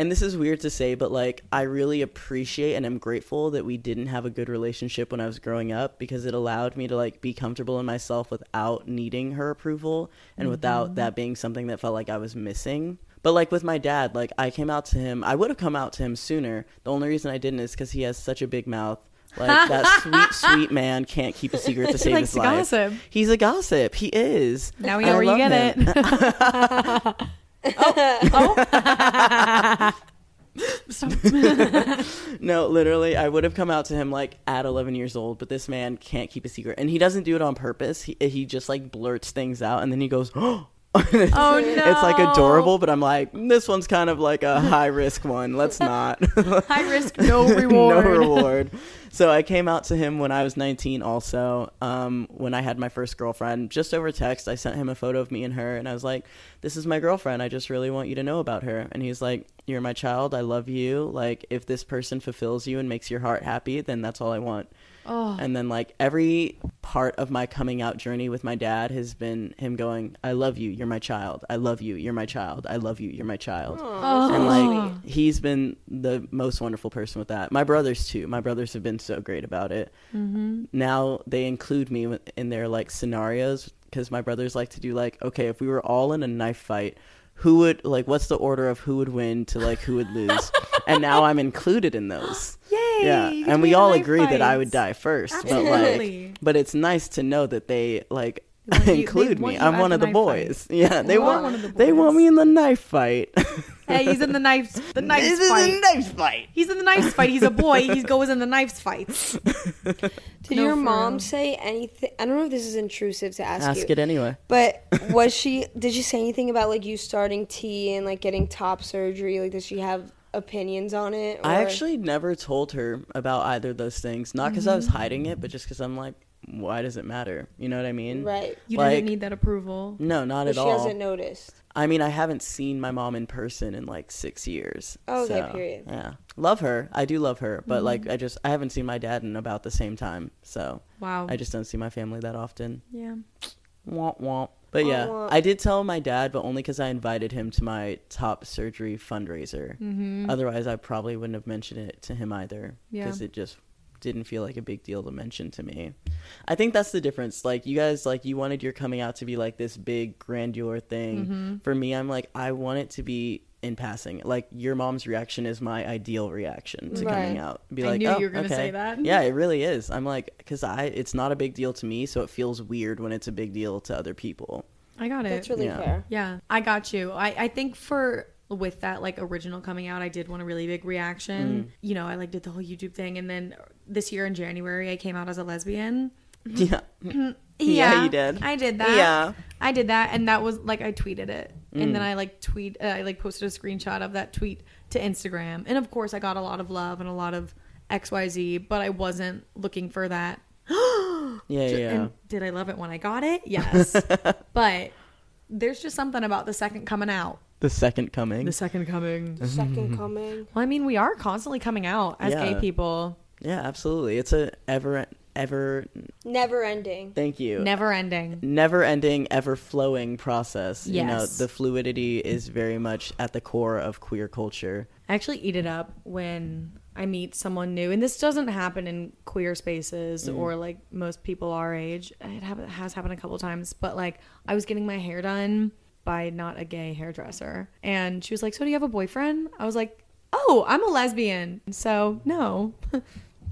And this is weird to say, but like I really appreciate and am grateful that we didn't have a good relationship when I was growing up because it allowed me to like be comfortable in myself without needing her approval and Mm-hmm. without that being something that felt like I was missing. But like with my dad, like I came out to him. I would have come out to him sooner. The only reason I didn't is because he has such a big mouth. Like <laughs> that sweet, sweet man can't keep a secret to save his life. gossip. He's a gossip. He is. Now we know I where you get him. it. <laughs> <laughs> Oh, <laughs> no, literally, I would have come out to him like at 11 years old, but this man can't keep a secret, and he doesn't do it on purpose. He he just like blurts things out, and then he goes, <gasps> "Oh." It's, <laughs> Oh, It's like adorable, but I'm like, this one's kind of like a <laughs> high risk one. Let's not. <laughs> High risk, no reward. no reward. So I came out to him when I was 19 also, um, when I had my first girlfriend. Just over text, I sent him a photo of me and her, and I was like, this is my girlfriend. I just really want you to know about her. And he's like, you're my child. I love you. Like, if this person fulfills you and makes your heart happy, then that's all I want. Oh, And then, like, every part of my coming out journey with my dad has been him going, I love you. You're my child. I love you. You're my child. I love you. You're my child oh. and like he's been the most wonderful person with that my brothers too my brothers have been so great about it Mm-hmm. now they include me in their like scenarios because my brothers like to do like okay if we were all in a knife fight who would like what's the order of who would win to like who would lose <laughs> and now i'm included in those <gasps> Yay! Yeah and we all knife agree that i would die first Absolutely. but like but it's nice to know that they like you- <laughs> include me i'm one of the boys fight. yeah they You want one of the they want me in the knife fight Hey, he's in the knives. The <laughs> knives This is fight. a knife fight. He's in the knife fight. He's a boy. He goes in the knife fights. <laughs> Did No, your mom real. say anything? I don't know if this is intrusive to ask, Ask you, it anyway. but was she? Did she say anything about like you starting T and like getting top surgery? Like, does she have opinions on it? I actually never told her about either of those things. Not because I was mm-hmm. hiding it, but just because I'm like, why does it matter? You know what I mean? right. You Like- didn't need that approval. No, not But at she all. She hasn't noticed. I mean, I haven't seen my mom in person in like six years. Oh, okay, so, period. Yeah, love her. I do love her, but like, mm-hmm. I just I haven't seen my dad in about the same time. So Wow. I just don't see my family that often. yeah. Womp womp. But yeah, womp. I did tell my dad, but only because I invited him to my top surgery fundraiser. Mm-hmm. Otherwise, I probably wouldn't have mentioned it to him either Yeah. because it just didn't feel like a big deal to mention to me. I think that's the difference. Like you guys, like you wanted your coming out to be like this big grandeur thing. Mm-hmm. For me, I'm like I want it to be in passing. Like your mom's reaction is my ideal reaction to coming out. Be I like, knew oh, you were gonna okay. say that. Yeah, it really is. I'm like, because I, it's not a big deal to me, so it feels weird when it's a big deal to other people. I got it. That's really Yeah. fair. Yeah, I got you. I, I think for with that like original coming out, I did want a really big reaction. Mm. You know, I like did the whole YouTube thing, and then this year in January, I came out as a lesbian. <laughs> Yeah. Yeah, Yeah, you did. I did that. Yeah. I did that, and that was like I tweeted it, and Mm. then I like tweet, uh, I like posted a screenshot of that tweet to Instagram, and of course I got a lot of love and a lot of X Y Z, but I wasn't looking for that. <gasps> <gasps> Yeah, yeah. yeah. And did I love it when I got it? Yes, <laughs> but there's just something about the second coming out. The second coming. The second coming. Mm-hmm. Second coming. Well, I mean, we are constantly coming out as Yeah. gay people. yeah, absolutely. It's a ever, ever. Never ending. Thank you. Never ending. never ending, ever flowing process. You know, Yes. the fluidity is very much at the core of queer culture. I actually eat it up when I meet someone new, and this doesn't happen in queer spaces mm. or like most people our age. It hap- has happened a couple times, but like I was getting my hair done by not a gay hairdresser, and she was like, "So do you have a boyfriend?" I was like, "Oh, I'm a lesbian, so no." <laughs>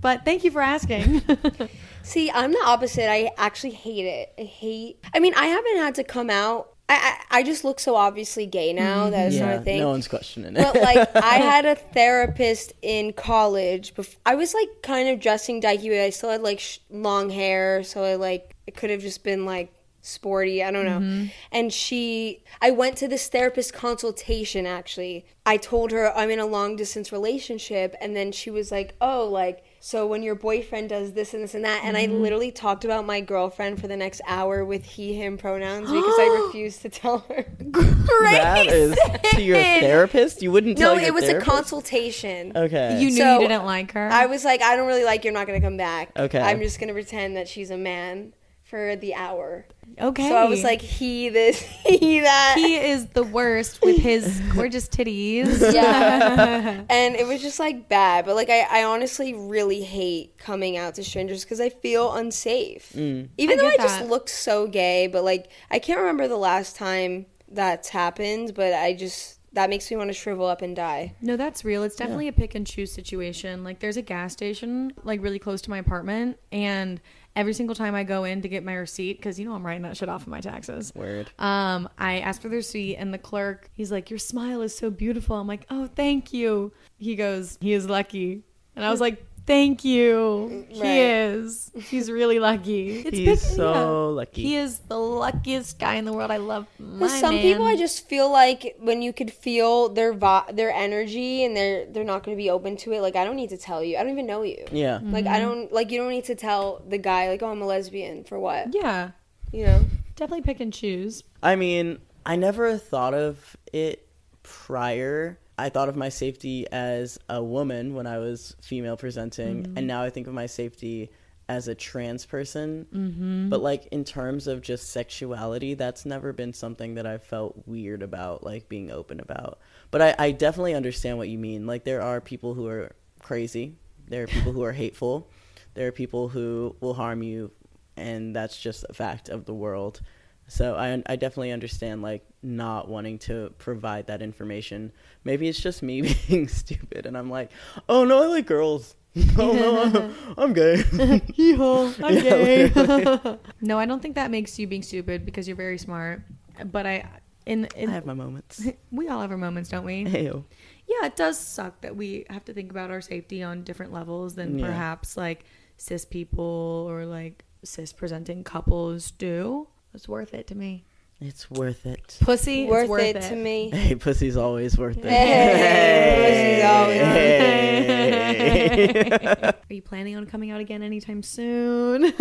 but thank you for asking. <laughs> See, I'm the opposite. I actually hate it. I hate. I mean, I haven't had to come out. I I, I just look so obviously gay now that it's not a thing. no one's questioning it. but like I <laughs> had a therapist in college. Bef- I was like kind of dressing dykey, but I still had like sh- long hair, so I like it could have just been like sporty. I don't know. Mm-hmm. And she, I went to this therapist consultation actually. I told her I'm in a long distance relationship, and then she was like, "Oh, like." So when your boyfriend does this and this and that, and I Mm-hmm. literally talked about my girlfriend for the next hour with he him pronouns because I <gasps> refused to tell her. That is to your <laughs> therapist. You wouldn't tell No, your it was a consultation. Okay. You knew So, you didn't like her. I was like, I don't really like you're not gonna come back. Okay. I'm just gonna pretend that she's a man for the hour. Okay. So I was like, he this, <laughs> he that. he is the worst with his gorgeous titties. <laughs> yeah. <laughs> and it was just like bad. But like, I, I honestly really hate coming out to strangers because I feel unsafe. Mm. Even I though I get just look so gay, but like, I can't remember the last time that's happened, but I just, that makes me want to shrivel up and die. No, that's real. It's definitely a pick and choose situation. Like there's a gas station like really close to my apartment and every single time I go in to get my receipt cuz you know I'm writing that shit off of my taxes. Word. Um I ask for the receipt and the clerk, he's like, "Your smile is so beautiful." I'm like, "Oh, thank you." He goes, "He is lucky." And I was like, "Thank you." He is. He's really lucky. It's He's pick- so lucky. He is the luckiest guy in the world. I love my For some man. people, I just feel like when you could feel their vi- their energy and they're they're not going to be open to it. Like I don't need to tell you. I don't even know you. yeah. Like I mm-hmm. don't like you don't need to tell the guy like oh I'm a lesbian for what Yeah. you know. Definitely pick and choose. I mean, I never thought of it prior. I thought of my safety as a woman when I was female presenting, and now I think of my safety as a trans person. Mm-hmm. But like in terms of just sexuality, that's never been something that I've felt weird about, like being open about. But I, I definitely understand what you mean. Like there are people who are crazy. There are people who are hateful. There are people who will harm you, and that's just a fact of the world. So I I definitely understand like not wanting to provide that information. Maybe it's just me <laughs> being stupid, and I'm like, oh no, I like girls. <laughs> oh no, I'm, <laughs> I'm gay. Yeehaw, I'm Yeah, gay. literally. no, I don't think that makes you being stupid because you're very smart. But I, in, in I have my moments. we all have our moments, don't we? Heyo. Yeah, it does suck that we have to think about our safety on different levels than Yeah. perhaps like cis people or like cis presenting couples do. It's worth it to me. It's worth it. Pussy, worth, it's worth it, it, to me. Hey, pussy's always worth it. Hey, pussy's always Hey. Are you planning on coming out again anytime soon? <laughs>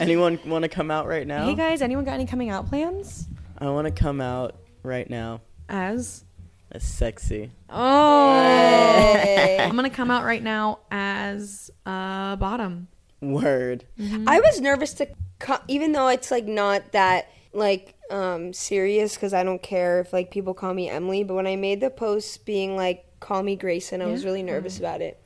Anyone want to come out right now? Hey guys, anyone got any coming out plans? I want to come out right now. As As sexy. oh, Hey. I'm gonna come out right now as uh bottom. Word. I was nervous to co- even though it's like not that like um serious because I don't care if like people call me Emily, but when I made the post being like call me Gracin, I was really nervous about it.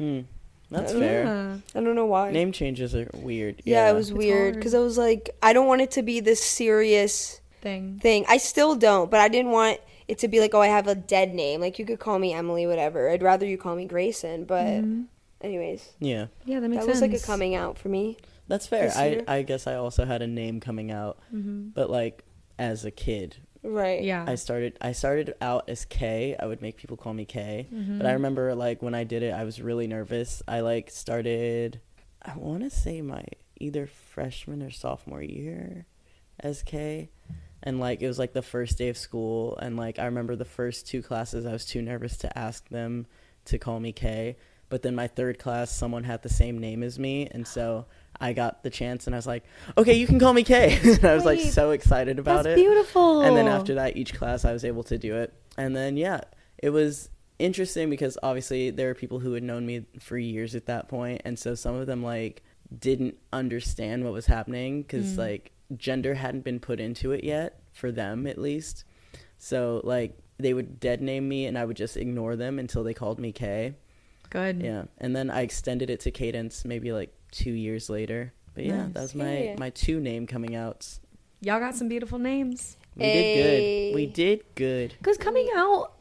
That's Oh, fair. Yeah. I don't know why. Name changes are weird. yeah, it was weird because I was like, I don't want it to be this serious Thing. thing. I still don't, but I didn't want it to be like, oh, I have a dead name. Like you could call me Emily, whatever. I'd rather you call me Gracin. But anyways, Yeah, Yeah, that makes that was like a coming out for me. That's fair. I. I guess I also had a name coming out, mm-hmm. but like as a kid, Right. Yeah. I started I started out as K. I would make people call me K. Mm-hmm. But I remember like when I did it, I was really nervous. I like started I want to say my either freshman or sophomore year as K. And like it was like the first day of school and like I remember the first two classes I was too nervous to ask them to call me K. But then my third class someone had the same name as me and so I got the chance and I was like, "Okay, you can call me Kay. <laughs> and I was like so excited about That's it. beautiful. And then after that, each class I was able to do it. And then, yeah, it was interesting because obviously there were people who had known me for years at that point. And so some of them, like, didn't understand what was happening because, mm. like, gender hadn't been put into it yet, for them at least. So, like, they would dead name me and I would just ignore them until they called me Kay. good. Yeah. And then I extended it to Kaydence maybe like two years later. But yeah, Nice. that was my, my two name coming outs. Y'all got some beautiful names. We Hey. did good. We did good. Because coming out,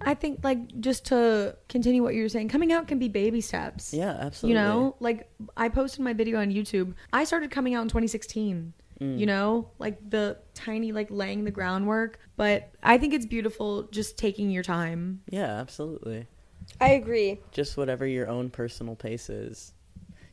I think like just to continue what you were saying, coming out can be baby steps. Yeah, absolutely. You know, like I posted my video on YouTube. I started coming out in 2016. Mm. You know, like the tiny, like laying the groundwork. But I think it's beautiful just taking your time. Yeah, absolutely. I agree. Just whatever your own personal pace is.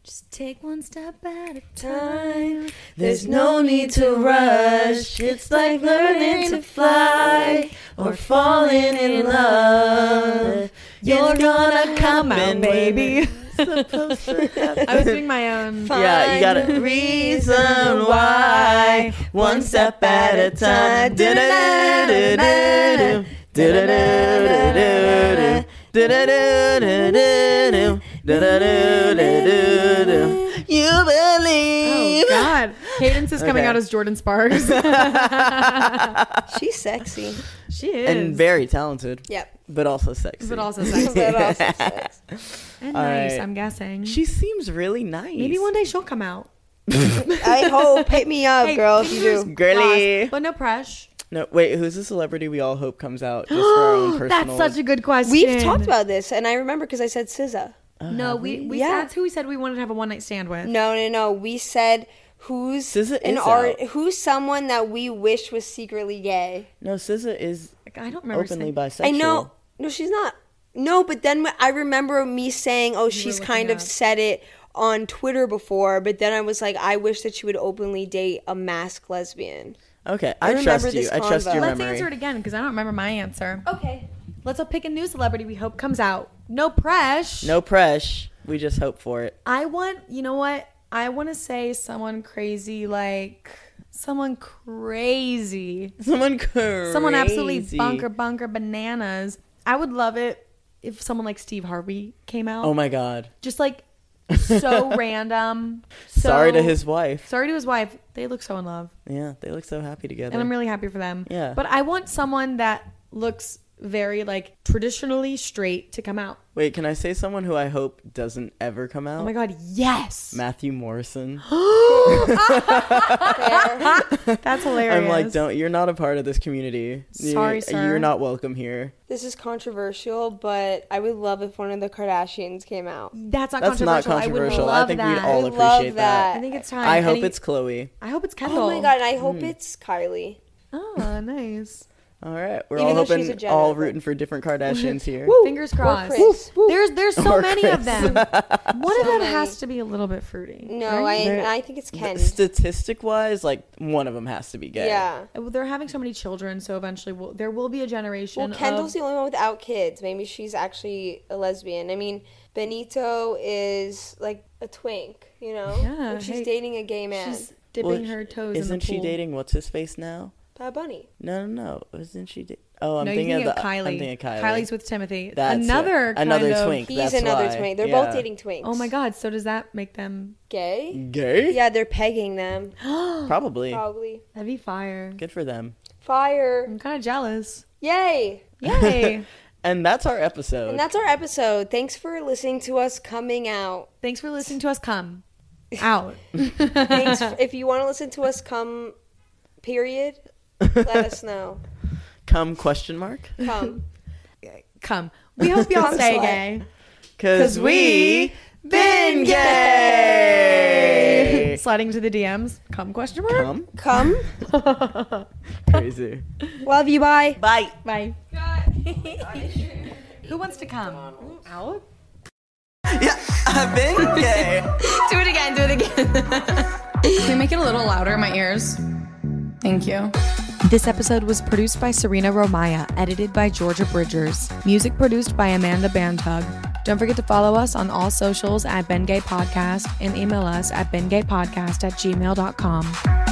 Just take one step at a time. There's no need to rush. It's like learning to fly or falling in love. You're gonna come out, baby. <laughs> Supposed to happen. I was doing my own. <laughs> Yeah, you got a reason why. One step at a time. Do-do-do-do-do-do. Do-do-do-do-do-do. Do-do-do-do-do-do. You Oh believe. God, Kaydence is coming Okay. out as Jordin Sparks. <laughs> <laughs> She's sexy. she is, And very talented, Yep. but also sexy. but also sexy <laughs> But also sex. and All nice. right. I'm guessing. She seems really nice. Maybe one day she'll come out. I hope. Hit me up, Hey, girl, if you fingers do. Girly. crossed, but no pressure. No, wait. Who's the celebrity we all hope comes out just for our own personal? <gasps> That's such a good question. We've talked about this, and I remember because I said SZA. No, we, we Yeah. that's who we said we wanted to have a one night stand with. No, no, no. We said who's SZA an is art, out. who's someone that we wish was secretly gay. No, SZA is Like, I don't remember openly saying- bisexual. I know. No, she's not. No, but then I remember me saying, "Oh, she's looking kind of up. said it on Twitter before," but then I was like, "I wish that she would openly date a masked lesbian." Okay, I, remember trust you. this I trust convo. your Let's memory. answer it again because I don't remember my answer. Okay. Let's all pick a new celebrity we hope comes out. No press. No press. We just hope for it. I want, you know what? I want to say someone crazy, like someone crazy, <laughs> Someone crazy. someone absolutely bunker bunker bananas. I would love it if someone like Steve Harvey came out. Oh my god. Just like <laughs> so random. So, Sorry to his wife. Sorry to his wife. They look so in love, Yeah, they look so happy together. and I'm really happy for them. Yeah. But I want someone that looks very like traditionally straight to come out. Wait, can I say someone who I hope doesn't ever come oh out? Oh my god, yes. Matthew Morrison. <gasps> <laughs> That's hilarious. I'm like, don't. You're not a part of this community. You- Sorry, sir. You're not welcome here. This is controversial, but I would love if one of the Kardashians came out. That's not That's not controversial. I controversial. would I, love think that. we'd all I appreciate love that. that. I think it's time. I hope Any- it's Khloé. I hope it's Kendall. Oh my god, and I hope hmm. it's Kylie. Oh, nice. All right, we're Even all though she's a hoping, all rooting for different Kardashians here. Fingers crossed. Kris. Woo, woo. There's there's so Or many of Kris. them. <laughs> One of them many. has to be a little bit fruity. No, right? I I think it's Ken. Statistic wise, like one of them has to be gay. Yeah. Uh, well, they're having so many children, so eventually we'll, there will be a generation. Well, Kendall's of, the only one without kids. Maybe she's actually a lesbian. I mean, Benito is like a twink, you know? Yeah, Like, she's hey, dating a gay man. she's dipping Well, her toes. in the Isn't she pool. dating what's his face now? Bad Bunny. No, no, no. Isn't she? Da- oh, I'm no, thinking, thinking of the. Kylie. I'm thinking of Kylie. Kylie's with Timothée. That's another kind Another of- twink. He's That's another why. twink. They're Yeah. both dating twinks. Oh my god! So does that make them? Gay? Gay? Yeah, they're pegging them. <gasps> Probably. Probably. That'd be fire. Good for them. Fire. I'm kind of jealous. Yay. Yay! <laughs> And that's our episode. And that's our episode. Thanks for listening to us coming out. Thanks for listening to us. Come out. <laughs> Thanks. <laughs> if you want to listen to us come, period, let us know. Come question mark? Come. Come. We hope y'all <laughs> stay slut. gay. Cause we been gay. Sliding to the DMs. Come question mark. Come. Come. <laughs> Crazy. Love you. Bye. Bye. Bye. Who wants to come? Out? Yeah, I've been gay. <laughs> Do it again, do it again. Can we make it a little louder in my ears? Thank you. This episode was produced by Serena Romaya, edited by Georgia Bridgers, music produced by Amanda Bantug. Don't forget to follow us on all socials at Been Gay Podcast and email us at beengaypodcast at gmail.com.